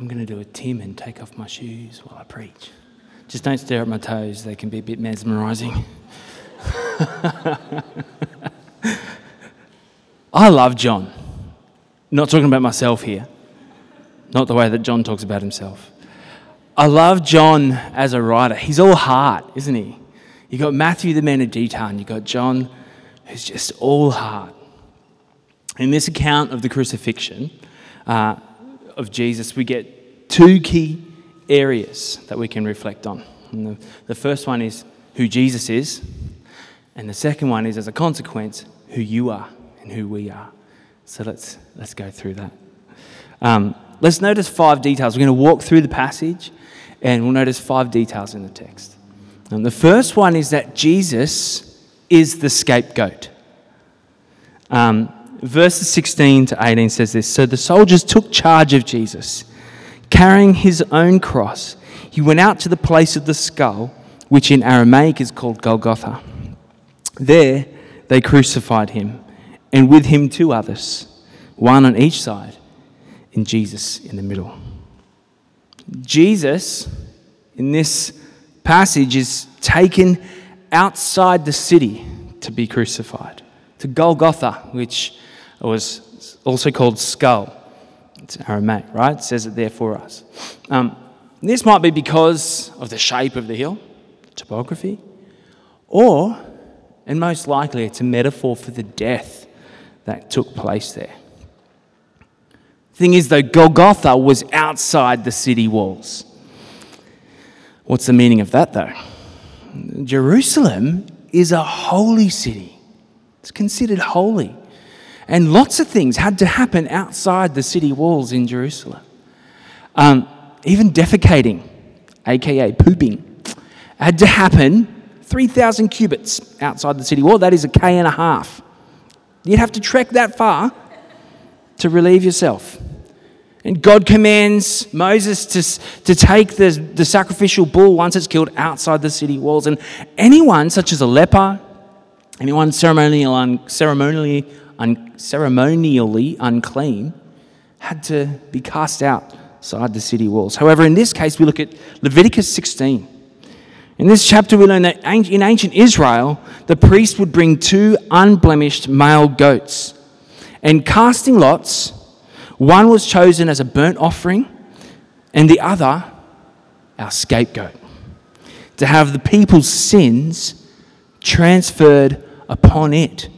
I'm going to do a Tim and take off my shoes while I preach. Just don't stare at my toes, they can be a bit mesmerizing. I love John. Not talking about myself here, not the way that John talks about himself. I love John as a writer. He's all heart, isn't he? You've got Matthew, the man of detail, and you got John, who's just all heart. In this account of the crucifixion uh, of Jesus, we get two key areas that we can reflect on. The, the first one is who Jesus is, and the second one is, as a consequence, who you are and who we are. So let's, let's go through that. Um, let's notice five details. We're going to walk through the passage and we'll notice five details in the text. And the first one is that Jesus is the scapegoat. Um, verses 16 to 18 says this So the soldiers took charge of Jesus. Carrying his own cross, he went out to the place of the skull, which in Aramaic is called Golgotha. There they crucified him, and with him two others, one on each side, and Jesus in the middle. Jesus, in this passage, is taken outside the city to be crucified, to Golgotha, which was also called skull. It's Aramaic, right? It says it there for us. Um, this might be because of the shape of the hill, topography, or, and most likely, it's a metaphor for the death that took place there. Thing is, though, Golgotha was outside the city walls. What's the meaning of that, though? Jerusalem is a holy city, it's considered holy. And lots of things had to happen outside the city walls in Jerusalem. Um, even defecating, aka pooping, had to happen 3,000 cubits outside the city wall. That is a K and a half. You'd have to trek that far to relieve yourself. And God commands Moses to, to take the, the sacrificial bull once it's killed outside the city walls. And anyone, such as a leper, anyone ceremonially, ceremonially, un, ceremonially unclean, had to be cast outside the city walls. However, in this case, we look at Leviticus 16. In this chapter, we learn that in ancient Israel, the priest would bring two unblemished male goats and casting lots one was chosen as a burnt offering, and the other, our scapegoat, to have the people's sins transferred upon it,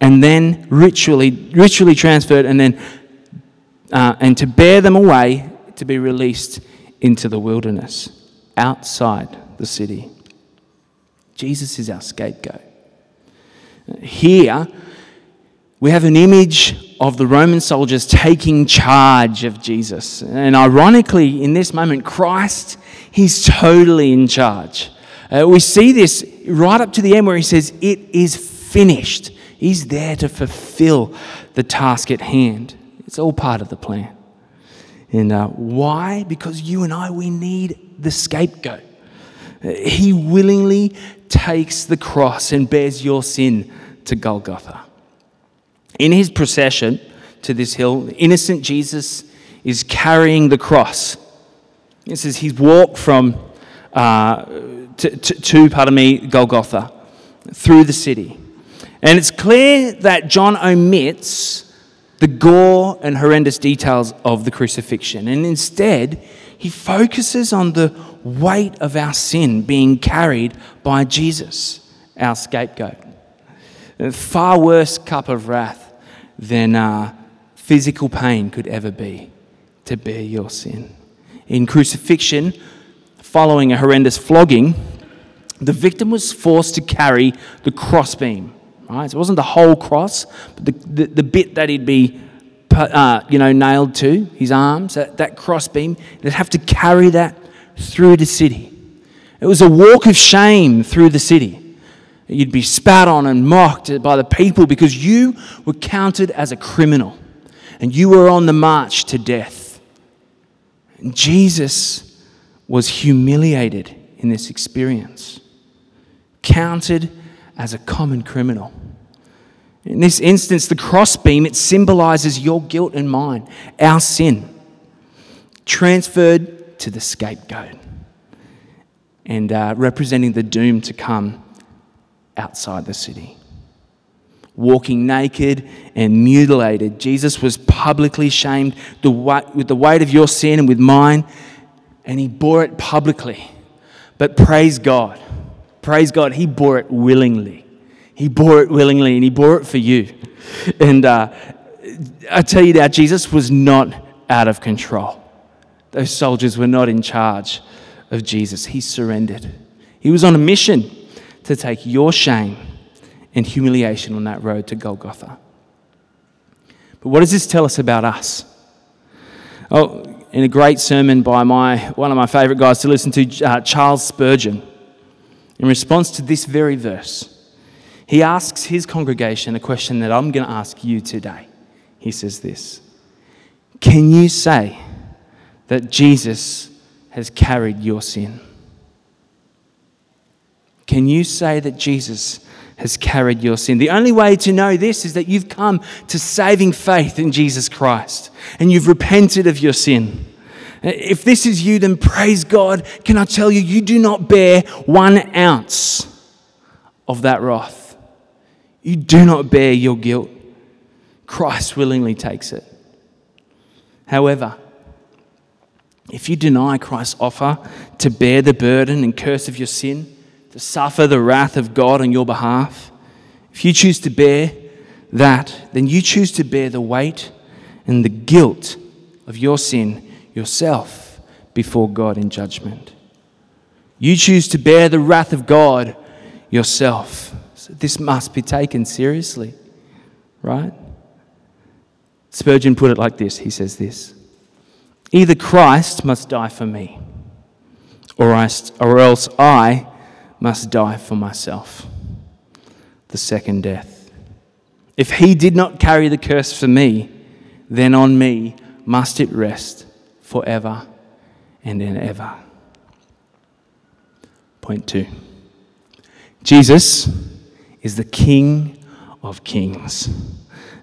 and then ritually, ritually transferred, and then uh, and to bear them away to be released into the wilderness outside the city. Jesus is our scapegoat. Here, we have an image of the Roman soldiers taking charge of Jesus. And ironically, in this moment, Christ, he's totally in charge. Uh, we see this right up to the end where he says, It is finished. He's there to fulfill the task at hand. It's all part of the plan. And uh, why? Because you and I, we need the scapegoat. He willingly takes the cross and bears your sin to Golgotha. In his procession to this hill, innocent Jesus is carrying the cross. It says he's walked from uh, to, to, to, pardon me, Golgotha through the city. And it's clear that John omits the gore and horrendous details of the crucifixion. And instead, he focuses on the weight of our sin being carried by Jesus, our scapegoat. A far worse cup of wrath than uh, physical pain could ever be to bear your sin. In crucifixion, following a horrendous flogging, the victim was forced to carry the crossbeam. Right? So it wasn't the whole cross, but the, the, the bit that he'd be uh, you know, nailed to, his arms, that, that crossbeam. They'd have to carry that through the city. It was a walk of shame through the city. You'd be spat on and mocked by the people because you were counted as a criminal and you were on the march to death. And Jesus was humiliated in this experience, counted as a common criminal. In this instance, the crossbeam, it symbolizes your guilt and mine, our sin. transferred to the scapegoat and uh, representing the doom to come outside the city. Walking naked and mutilated, Jesus was publicly shamed with the weight of your sin and with mine, and he bore it publicly. But praise God, praise God, he bore it willingly. He bore it willingly and he bore it for you. And uh, I tell you now, Jesus was not out of control. Those soldiers were not in charge of Jesus. He surrendered. He was on a mission to take your shame and humiliation on that road to Golgotha. But what does this tell us about us? Oh, in a great sermon by my, one of my favorite guys to listen to, uh, Charles Spurgeon, in response to this very verse, he asks his congregation a question that I'm going to ask you today. He says this Can you say that Jesus has carried your sin? Can you say that Jesus has carried your sin? The only way to know this is that you've come to saving faith in Jesus Christ and you've repented of your sin. If this is you, then praise God. Can I tell you, you do not bear one ounce of that wrath. You do not bear your guilt. Christ willingly takes it. However, if you deny Christ's offer to bear the burden and curse of your sin, to suffer the wrath of God on your behalf, if you choose to bear that, then you choose to bear the weight and the guilt of your sin yourself before God in judgment. You choose to bear the wrath of God yourself. So this must be taken seriously, right? Spurgeon put it like this he says this Either Christ must die for me, or, I, or else I must die for myself. The second death. If he did not carry the curse for me, then on me must it rest forever and in ever. Point two Jesus is the King of Kings.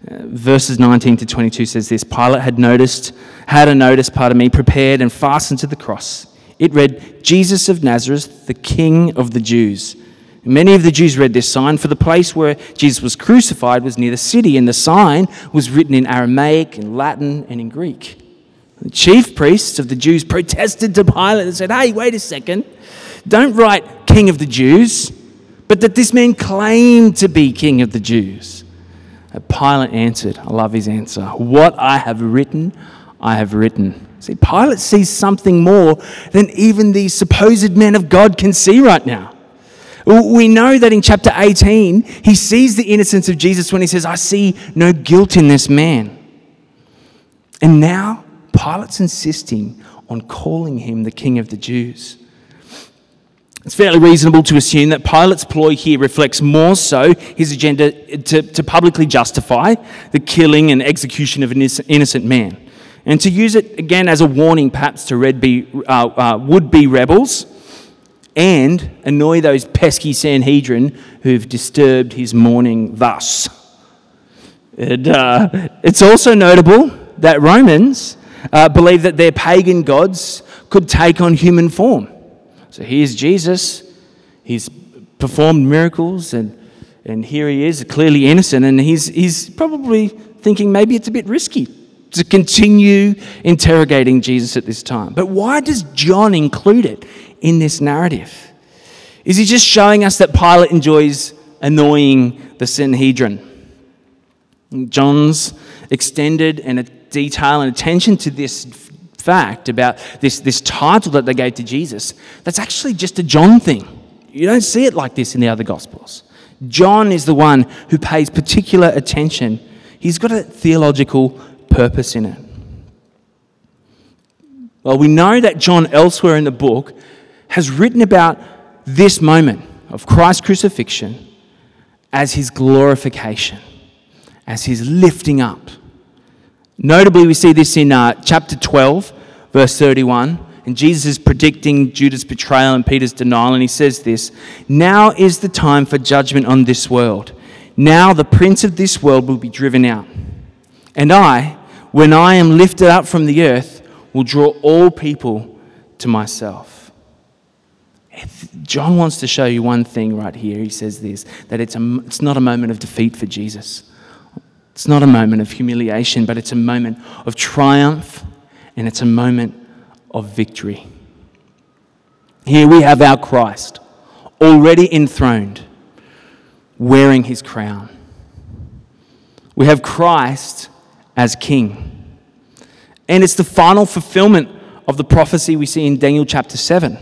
Uh, verses 19 to 22 says this Pilate had noticed, had a notice, pardon me, prepared and fastened to the cross. It read, Jesus of Nazareth, the King of the Jews. Many of the Jews read this sign, for the place where Jesus was crucified was near the city, and the sign was written in Aramaic, in Latin, and in Greek. The chief priests of the Jews protested to Pilate and said, Hey, wait a second. Don't write King of the Jews, but that this man claimed to be King of the Jews. Uh, Pilate answered, I love his answer, What I have written, I have written. See, Pilate sees something more than even these supposed men of God can see right now. We know that in chapter 18, he sees the innocence of Jesus when he says, I see no guilt in this man. And now, Pilate's insisting on calling him the King of the Jews. It's fairly reasonable to assume that Pilate's ploy here reflects more so his agenda to, to publicly justify the killing and execution of an innocent man, and to use it again as a warning, perhaps, to uh, uh, would be rebels and annoy those pesky Sanhedrin who've disturbed his mourning thus. Uh, it's also notable that Romans uh, believe that their pagan gods could take on human form. So here's Jesus. He's performed miracles, and, and here he is, clearly innocent, and he's, he's probably thinking maybe it's a bit risky to continue interrogating Jesus at this time. But why does John include it in this narrative? Is he just showing us that Pilate enjoys annoying the Sanhedrin? John's extended and detail and attention to this fact about this, this title that they gave to Jesus, that's actually just a John thing. You don't see it like this in the other Gospels. John is the one who pays particular attention. He's got a theological purpose in it. Well, we know that John, elsewhere in the book, has written about this moment of Christ's crucifixion as his glorification, as his lifting up Notably, we see this in uh, chapter 12, verse 31. And Jesus is predicting Judas' betrayal and Peter's denial, and he says this Now is the time for judgment on this world. Now the prince of this world will be driven out. And I, when I am lifted up from the earth, will draw all people to myself. John wants to show you one thing right here. He says this that it's, a, it's not a moment of defeat for Jesus. It's not a moment of humiliation, but it's a moment of triumph and it's a moment of victory. Here we have our Christ, already enthroned, wearing his crown. We have Christ as king. And it's the final fulfillment of the prophecy we see in Daniel chapter 7.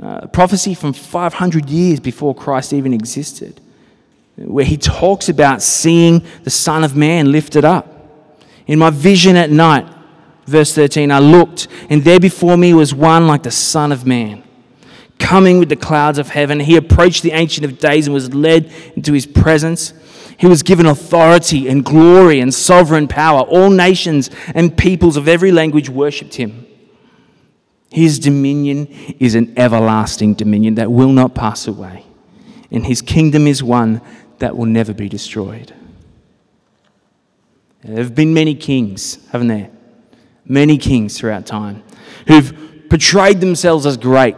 Uh, prophecy from 500 years before Christ even existed, where he talks about seeing the Son of Man lifted up. In my vision at night, verse 13, I looked, and there before me was one like the Son of Man, coming with the clouds of heaven. He approached the Ancient of Days and was led into his presence. He was given authority and glory and sovereign power. All nations and peoples of every language worshipped him. His dominion is an everlasting dominion that will not pass away, and his kingdom is one that will never be destroyed. There have been many kings, haven't there? Many kings throughout time who've portrayed themselves as great.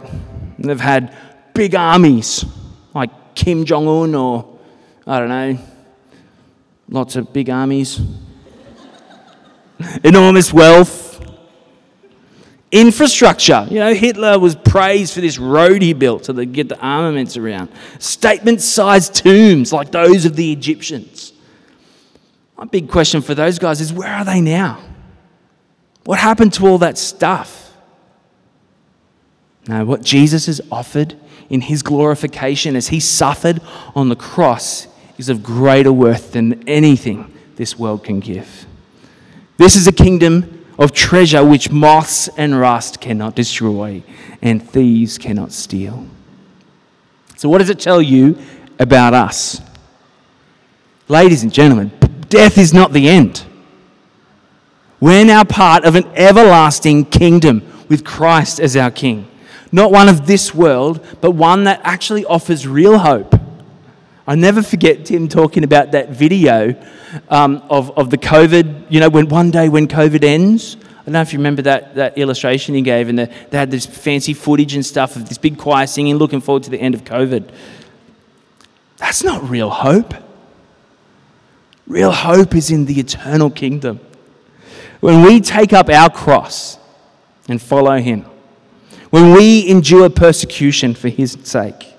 They've had big armies like Kim Jong un or, I don't know, lots of big armies, enormous wealth Infrastructure. You know, Hitler was praised for this road he built so they get the armaments around. Statement sized tombs like those of the Egyptians. My big question for those guys is where are they now? What happened to all that stuff? Now, what Jesus has offered in his glorification as he suffered on the cross is of greater worth than anything this world can give. This is a kingdom of treasure which moths and rust cannot destroy and thieves cannot steal. So, what does it tell you about us? Ladies and gentlemen, death is not the end. We're now part of an everlasting kingdom with Christ as our King. Not one of this world, but one that actually offers real hope. I never forget Tim talking about that video um, of, of the COVID, you know, when one day when COVID ends. I don't know if you remember that, that illustration he gave, and the, they had this fancy footage and stuff of this big choir singing, looking forward to the end of COVID. That's not real hope. Real hope is in the eternal kingdom. When we take up our cross and follow Him, when we endure persecution for His sake,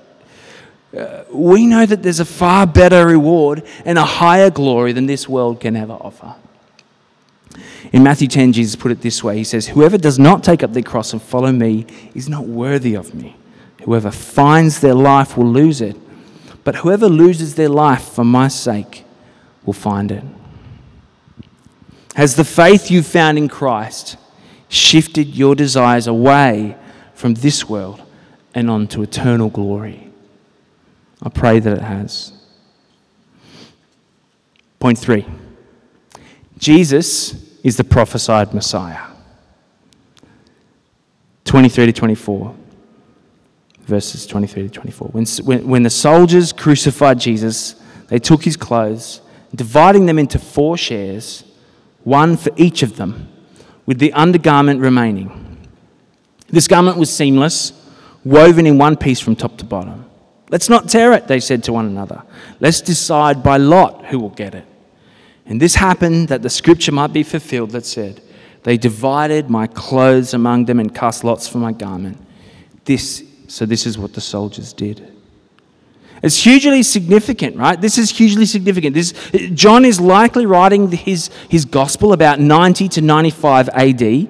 uh, we know that there's a far better reward and a higher glory than this world can ever offer. In Matthew 10, Jesus put it this way He says, Whoever does not take up their cross and follow me is not worthy of me. Whoever finds their life will lose it, but whoever loses their life for my sake will find it. Has the faith you found in Christ shifted your desires away from this world and onto eternal glory? I pray that it has. Point three Jesus is the prophesied Messiah. 23 to 24. Verses 23 to 24. When, when, when the soldiers crucified Jesus, they took his clothes, dividing them into four shares, one for each of them, with the undergarment remaining. This garment was seamless, woven in one piece from top to bottom. Let's not tear it, they said to one another. Let's decide by lot who will get it. And this happened that the scripture might be fulfilled that said, They divided my clothes among them and cast lots for my garment. This, so this is what the soldiers did. It's hugely significant, right? This is hugely significant. This, John is likely writing his, his gospel about 90 to 95 AD,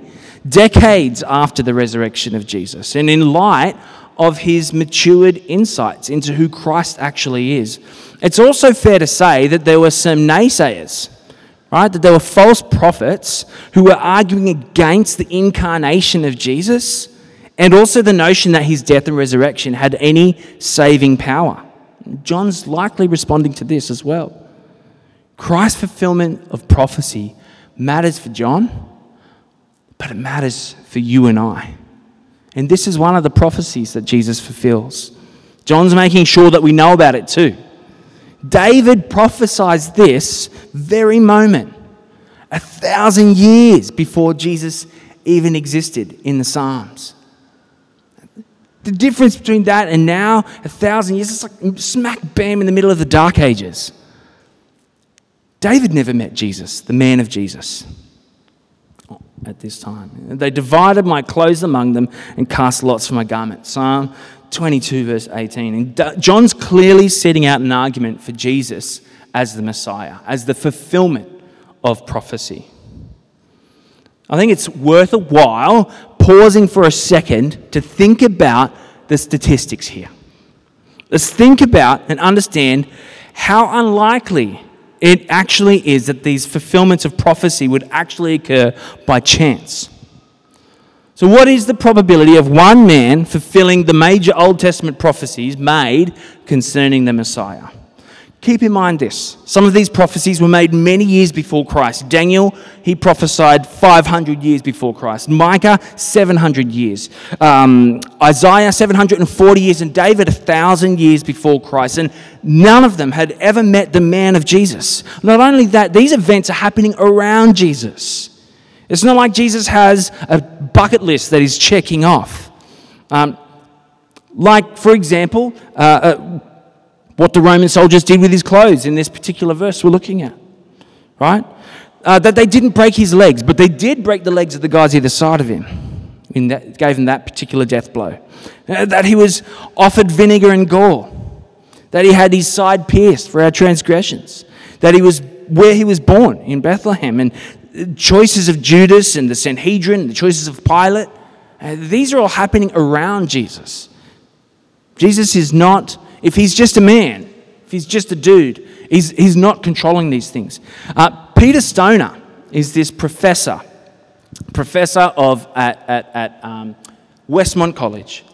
decades after the resurrection of Jesus. And in light of his matured insights into who Christ actually is. It's also fair to say that there were some naysayers, right? That there were false prophets who were arguing against the incarnation of Jesus and also the notion that his death and resurrection had any saving power. John's likely responding to this as well. Christ's fulfillment of prophecy matters for John, but it matters for you and I. And this is one of the prophecies that Jesus fulfills. John's making sure that we know about it too. David prophesies this very moment, a thousand years before Jesus even existed in the Psalms. The difference between that and now, a thousand years, it's like smack bam in the middle of the dark ages. David never met Jesus, the man of Jesus, at this time. They divided my clothes among them and cast lots for my garment. Psalm 22, verse 18. And John's clearly setting out an argument for Jesus as the Messiah, as the fulfillment of prophecy. I think it's worth a while pausing for a second to think about the statistics here. Let's think about and understand how unlikely it actually is that these fulfillments of prophecy would actually occur by chance. So, what is the probability of one man fulfilling the major Old Testament prophecies made concerning the Messiah? Keep in mind this. Some of these prophecies were made many years before Christ. Daniel, he prophesied 500 years before Christ. Micah, 700 years. Um, Isaiah, 740 years. And David, 1,000 years before Christ. And none of them had ever met the man of Jesus. Not only that, these events are happening around Jesus. It's not like Jesus has a bucket list that he's checking off. Um, like, for example, uh, uh, what the Roman soldiers did with his clothes in this particular verse we're looking at, right? Uh, that they didn't break his legs, but they did break the legs of the guys either side of him. In that, gave him that particular death blow. Uh, that he was offered vinegar and gall. That he had his side pierced for our transgressions. That he was where he was born in Bethlehem. And choices of Judas and the Sanhedrin, the choices of Pilate. Uh, these are all happening around Jesus. Jesus is not if he's just a man, if he's just a dude, he's, he's not controlling these things. Uh, Peter Stoner is this professor, professor of, at, at, at um, Westmont College.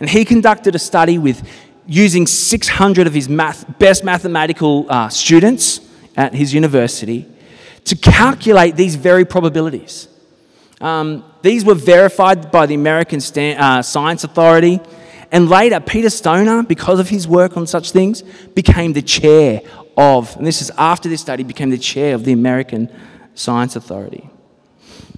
And he conducted a study with using 600 of his math, best mathematical uh, students at his university to calculate these very probabilities. Um, these were verified by the American Stan- uh, Science Authority and later, Peter Stoner, because of his work on such things, became the chair of, and this is after this study, became the chair of the American Science Authority.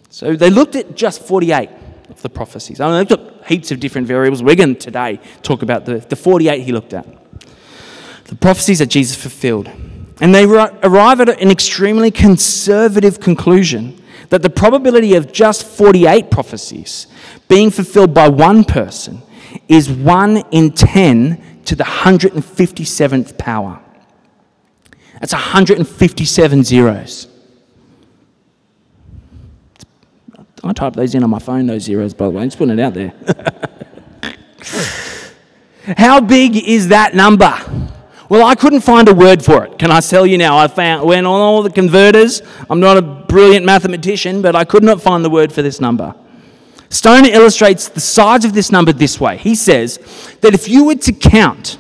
So they looked at just 48 of the prophecies. I mean, they looked at heaps of different variables. We're going to today talk about the, the 48 he looked at. The prophecies that Jesus fulfilled. And they arrive at an extremely conservative conclusion that the probability of just 48 prophecies being fulfilled by one person is 1 in 10 to the 157th power. That's 157 zeros. I type those in on my phone, those zeros, by the way. I'm just putting it out there. How big is that number? Well, I couldn't find a word for it. Can I tell you now? I found went on all the converters. I'm not a brilliant mathematician, but I could not find the word for this number. Stoner illustrates the size of this number this way. He says that if you were to count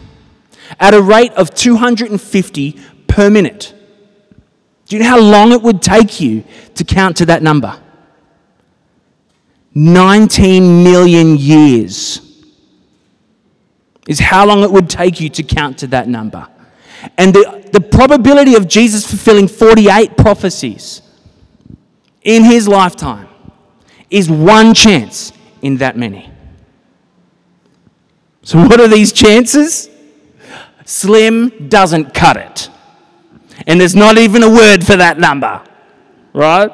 at a rate of 250 per minute, do you know how long it would take you to count to that number? 19 million years is how long it would take you to count to that number. And the, the probability of Jesus fulfilling 48 prophecies in his lifetime is one chance in that many. So, what are these chances? Slim doesn't cut it. And there's not even a word for that number, right?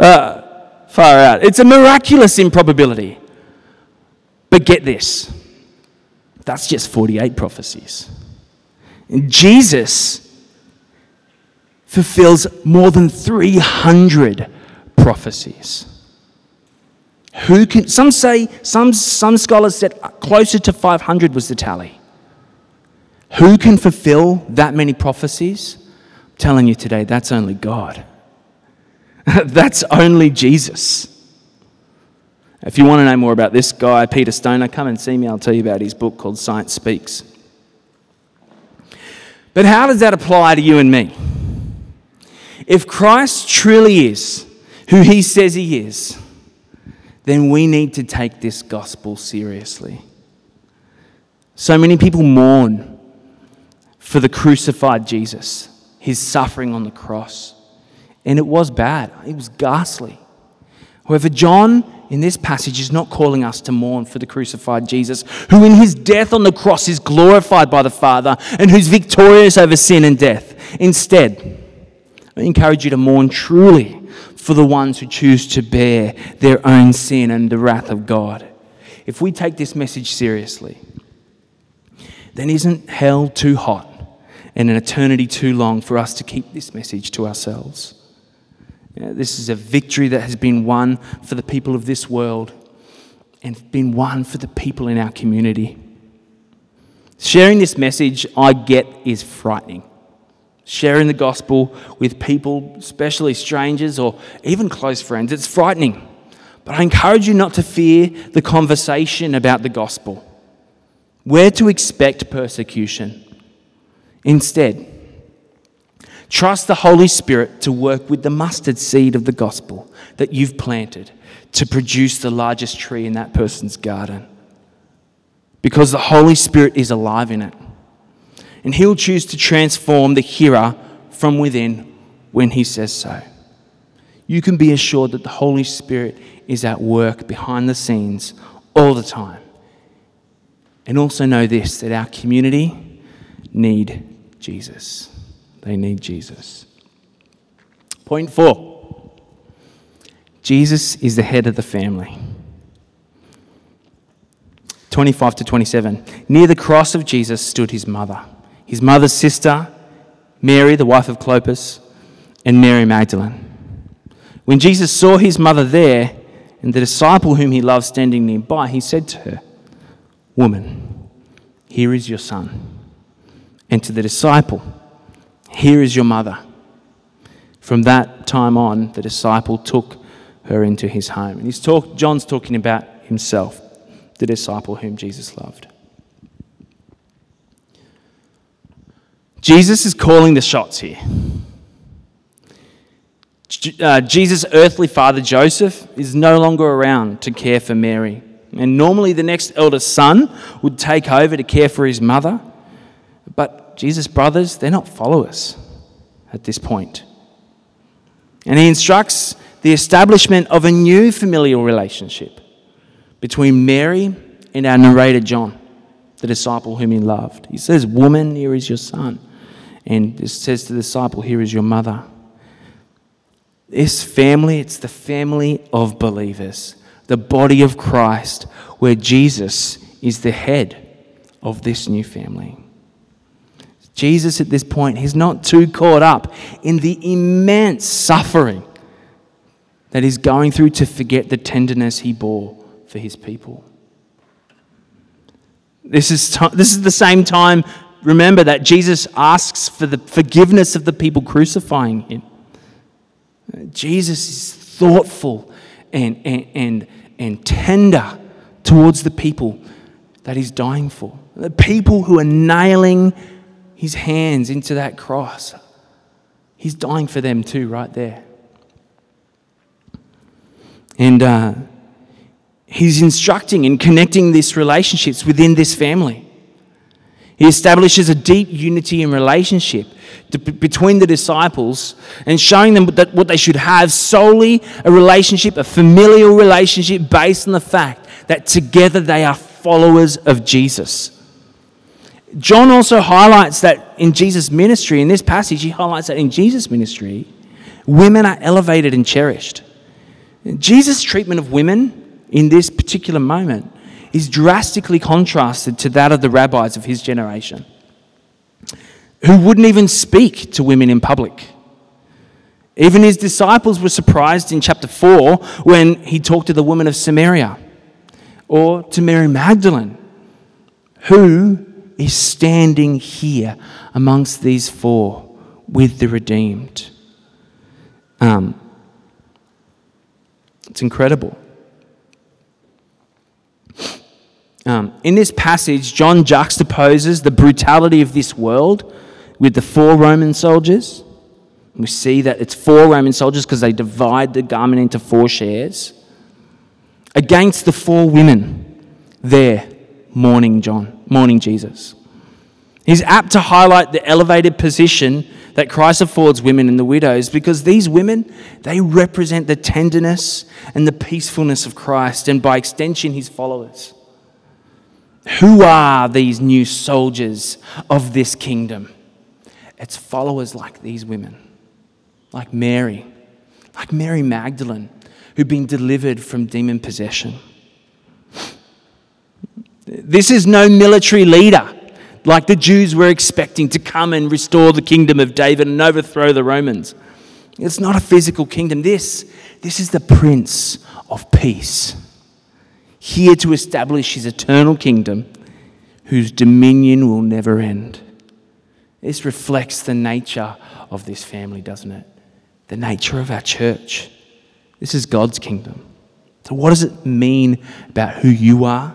Uh, far out. It's a miraculous improbability. But get this that's just 48 prophecies. And Jesus fulfills more than 300 prophecies. Who can, some say, some, some scholars said closer to 500 was the tally. Who can fulfill that many prophecies? I'm telling you today, that's only God. that's only Jesus. If you want to know more about this guy, Peter Stoner, come and see me. I'll tell you about his book called Science Speaks. But how does that apply to you and me? If Christ truly is who he says he is, then we need to take this gospel seriously. So many people mourn for the crucified Jesus, his suffering on the cross. And it was bad, it was ghastly. However, John in this passage is not calling us to mourn for the crucified Jesus, who in his death on the cross is glorified by the Father and who's victorious over sin and death. Instead, I encourage you to mourn truly for the ones who choose to bear their own sin and the wrath of God. If we take this message seriously, then isn't hell too hot and an eternity too long for us to keep this message to ourselves? This is a victory that has been won for the people of this world and been won for the people in our community. Sharing this message, I get, is frightening. Sharing the gospel with people, especially strangers or even close friends, it's frightening. But I encourage you not to fear the conversation about the gospel, where to expect persecution. Instead, Trust the Holy Spirit to work with the mustard seed of the gospel that you've planted to produce the largest tree in that person's garden. Because the Holy Spirit is alive in it. And He'll choose to transform the hearer from within when He says so. You can be assured that the Holy Spirit is at work behind the scenes all the time. And also know this that our community need Jesus. They need Jesus. Point four Jesus is the head of the family. 25 to 27. Near the cross of Jesus stood his mother, his mother's sister, Mary, the wife of Clopas, and Mary Magdalene. When Jesus saw his mother there and the disciple whom he loved standing nearby, he said to her, Woman, here is your son. And to the disciple, here is your mother. From that time on, the disciple took her into his home. And he's talk, John's talking about himself, the disciple whom Jesus loved. Jesus is calling the shots here. Uh, Jesus' earthly father, Joseph, is no longer around to care for Mary. And normally the next eldest son would take over to care for his mother. But Jesus' brothers, they're not followers at this point. And he instructs the establishment of a new familial relationship between Mary and our narrator John, the disciple whom he loved. He says, Woman, here is your son. And says to the disciple, Here is your mother. This family, it's the family of believers, the body of Christ, where Jesus is the head of this new family. Jesus, at this point, he's not too caught up in the immense suffering that he's going through to forget the tenderness he bore for his people. This is, t- this is the same time, remember, that Jesus asks for the forgiveness of the people crucifying him. Jesus is thoughtful and, and, and, and tender towards the people that he's dying for. The people who are nailing his hands into that cross. He's dying for them too, right there. And uh, he's instructing and connecting these relationships within this family. He establishes a deep unity and relationship between the disciples and showing them that what they should have solely a relationship, a familial relationship based on the fact that together they are followers of Jesus. John also highlights that in Jesus' ministry, in this passage, he highlights that in Jesus' ministry, women are elevated and cherished. Jesus' treatment of women in this particular moment is drastically contrasted to that of the rabbis of his generation, who wouldn't even speak to women in public. Even his disciples were surprised in chapter 4 when he talked to the woman of Samaria or to Mary Magdalene, who is standing here amongst these four with the redeemed. Um, it's incredible. Um, in this passage, John juxtaposes the brutality of this world with the four Roman soldiers. We see that it's four Roman soldiers because they divide the garment into four shares against the four women there mourning John, mourning Jesus. He's apt to highlight the elevated position that Christ affords women and the widows because these women, they represent the tenderness and the peacefulness of Christ and by extension, his followers. Who are these new soldiers of this kingdom? It's followers like these women, like Mary, like Mary Magdalene, who've been delivered from demon possession. This is no military leader like the Jews were expecting to come and restore the kingdom of David and overthrow the Romans. It's not a physical kingdom. This, this is the Prince of Peace, here to establish his eternal kingdom, whose dominion will never end. This reflects the nature of this family, doesn't it? The nature of our church. This is God's kingdom. So, what does it mean about who you are?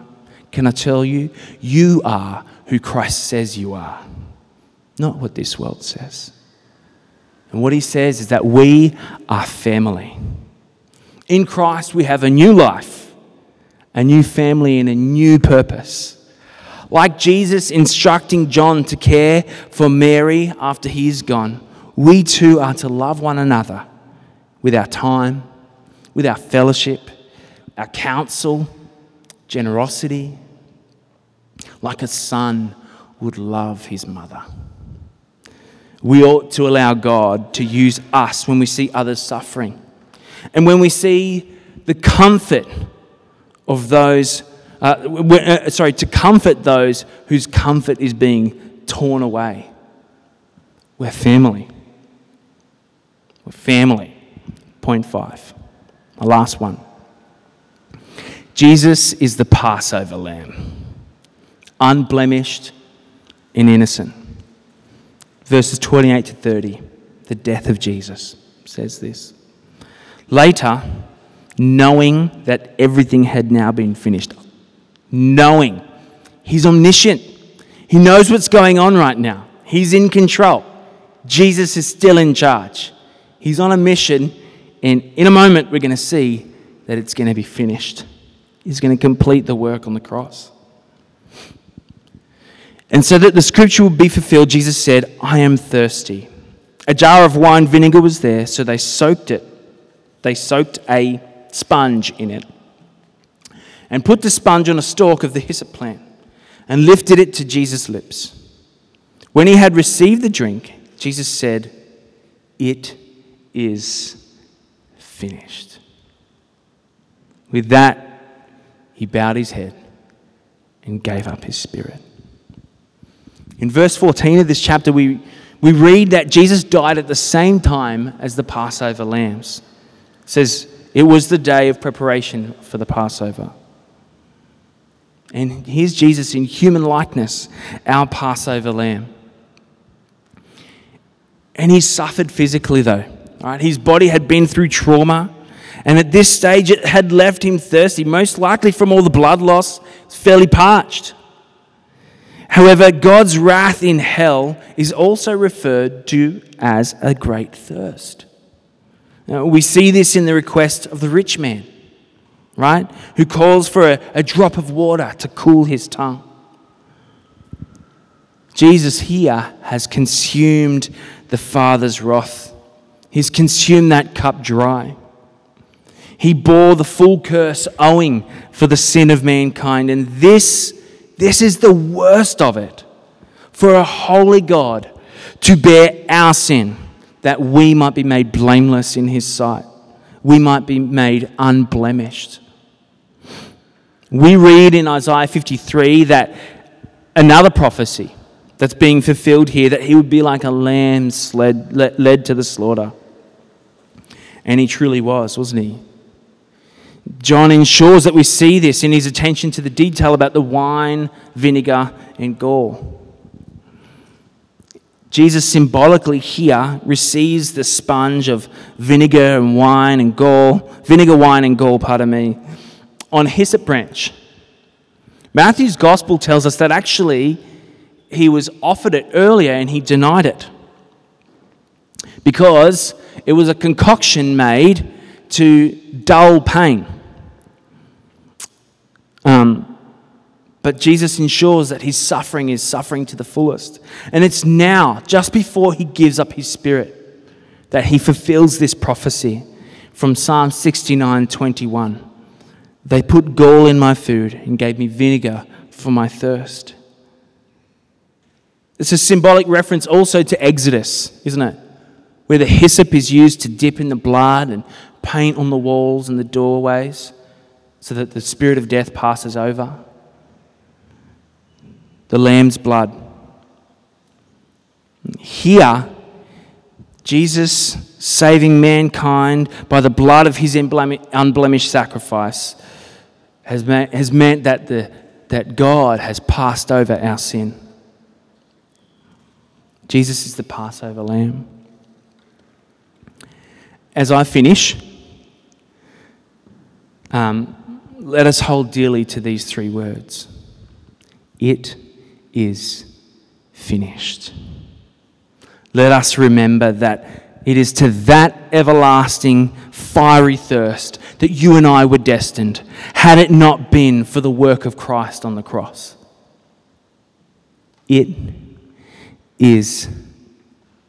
Can I tell you? You are who Christ says you are, not what this world says. And what he says is that we are family. In Christ, we have a new life, a new family, and a new purpose. Like Jesus instructing John to care for Mary after he is gone, we too are to love one another with our time, with our fellowship, our counsel, generosity, like a son would love his mother. We ought to allow God to use us when we see others suffering. And when we see the comfort of those, uh, uh, sorry, to comfort those whose comfort is being torn away. We're family. We're family. Point five. My last one. Jesus is the Passover lamb unblemished and innocent. Verses 28 to 30, the death of Jesus says this. Later, knowing that everything had now been finished, knowing he's omniscient, he knows what's going on right now, he's in control. Jesus is still in charge. He's on a mission, and in a moment, we're going to see that it's going to be finished. He's going to complete the work on the cross. And so that the scripture would be fulfilled, Jesus said, I am thirsty. A jar of wine vinegar was there, so they soaked it. They soaked a sponge in it and put the sponge on a stalk of the hyssop plant and lifted it to Jesus' lips. When he had received the drink, Jesus said, It is finished. With that, he bowed his head and gave up his spirit. In verse 14 of this chapter, we, we read that Jesus died at the same time as the Passover lambs. It says it was the day of preparation for the Passover. And here's Jesus in human likeness, our Passover lamb. And he suffered physically, though. Right? His body had been through trauma. And at this stage, it had left him thirsty, most likely from all the blood loss. Fairly parched. However, God's wrath in hell is also referred to as a great thirst. Now, we see this in the request of the rich man, right? Who calls for a, a drop of water to cool his tongue. Jesus here has consumed the Father's wrath. He's consumed that cup dry. He bore the full curse owing for the sin of mankind, and this this is the worst of it. For a holy God to bear our sin, that we might be made blameless in His sight, we might be made unblemished. We read in Isaiah 53 that another prophecy that's being fulfilled here that he would be like a lamb led, led to the slaughter. And he truly was, wasn't he? John ensures that we see this in his attention to the detail about the wine, vinegar, and gall. Jesus symbolically here receives the sponge of vinegar and wine and gall, vinegar, wine, and gall, pardon me, on hyssop branch. Matthew's gospel tells us that actually he was offered it earlier and he denied it because it was a concoction made to dull pain. Um, But Jesus ensures that his suffering is suffering to the fullest. And it's now, just before he gives up his spirit, that he fulfills this prophecy from Psalm 69 21. They put gall in my food and gave me vinegar for my thirst. It's a symbolic reference also to Exodus, isn't it? Where the hyssop is used to dip in the blood and paint on the walls and the doorways so that the spirit of death passes over the lamb's blood. Here, Jesus saving mankind by the blood of his unblemished sacrifice has meant, has meant that, the, that God has passed over our sin. Jesus is the Passover lamb. As I finish, um, let us hold dearly to these three words. It is finished. Let us remember that it is to that everlasting fiery thirst that you and I were destined, had it not been for the work of Christ on the cross. It is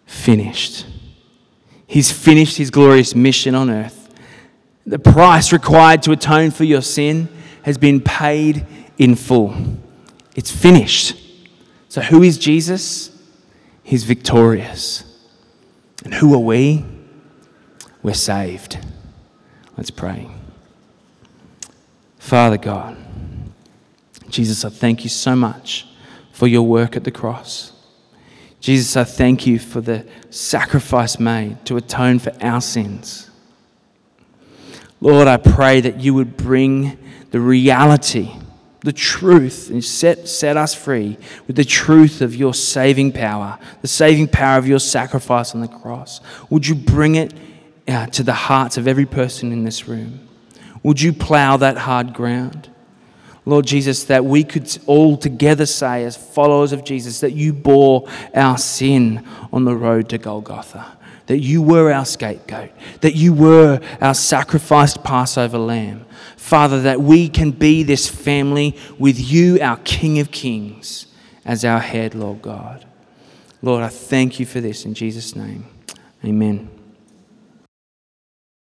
finished. He's finished his glorious mission on earth. The price required to atone for your sin has been paid in full. It's finished. So, who is Jesus? He's victorious. And who are we? We're saved. Let's pray. Father God, Jesus, I thank you so much for your work at the cross. Jesus, I thank you for the sacrifice made to atone for our sins. Lord, I pray that you would bring the reality the truth and set, set us free with the truth of your saving power, the saving power of your sacrifice on the cross. Would you bring it uh, to the hearts of every person in this room? Would you plow that hard ground? Lord Jesus, that we could all together say, as followers of Jesus, that you bore our sin on the road to Golgotha, that you were our scapegoat, that you were our sacrificed Passover lamb, Father, that we can be this family with you, our King of Kings, as our head, Lord God. Lord, I thank you for this in Jesus' name. Amen.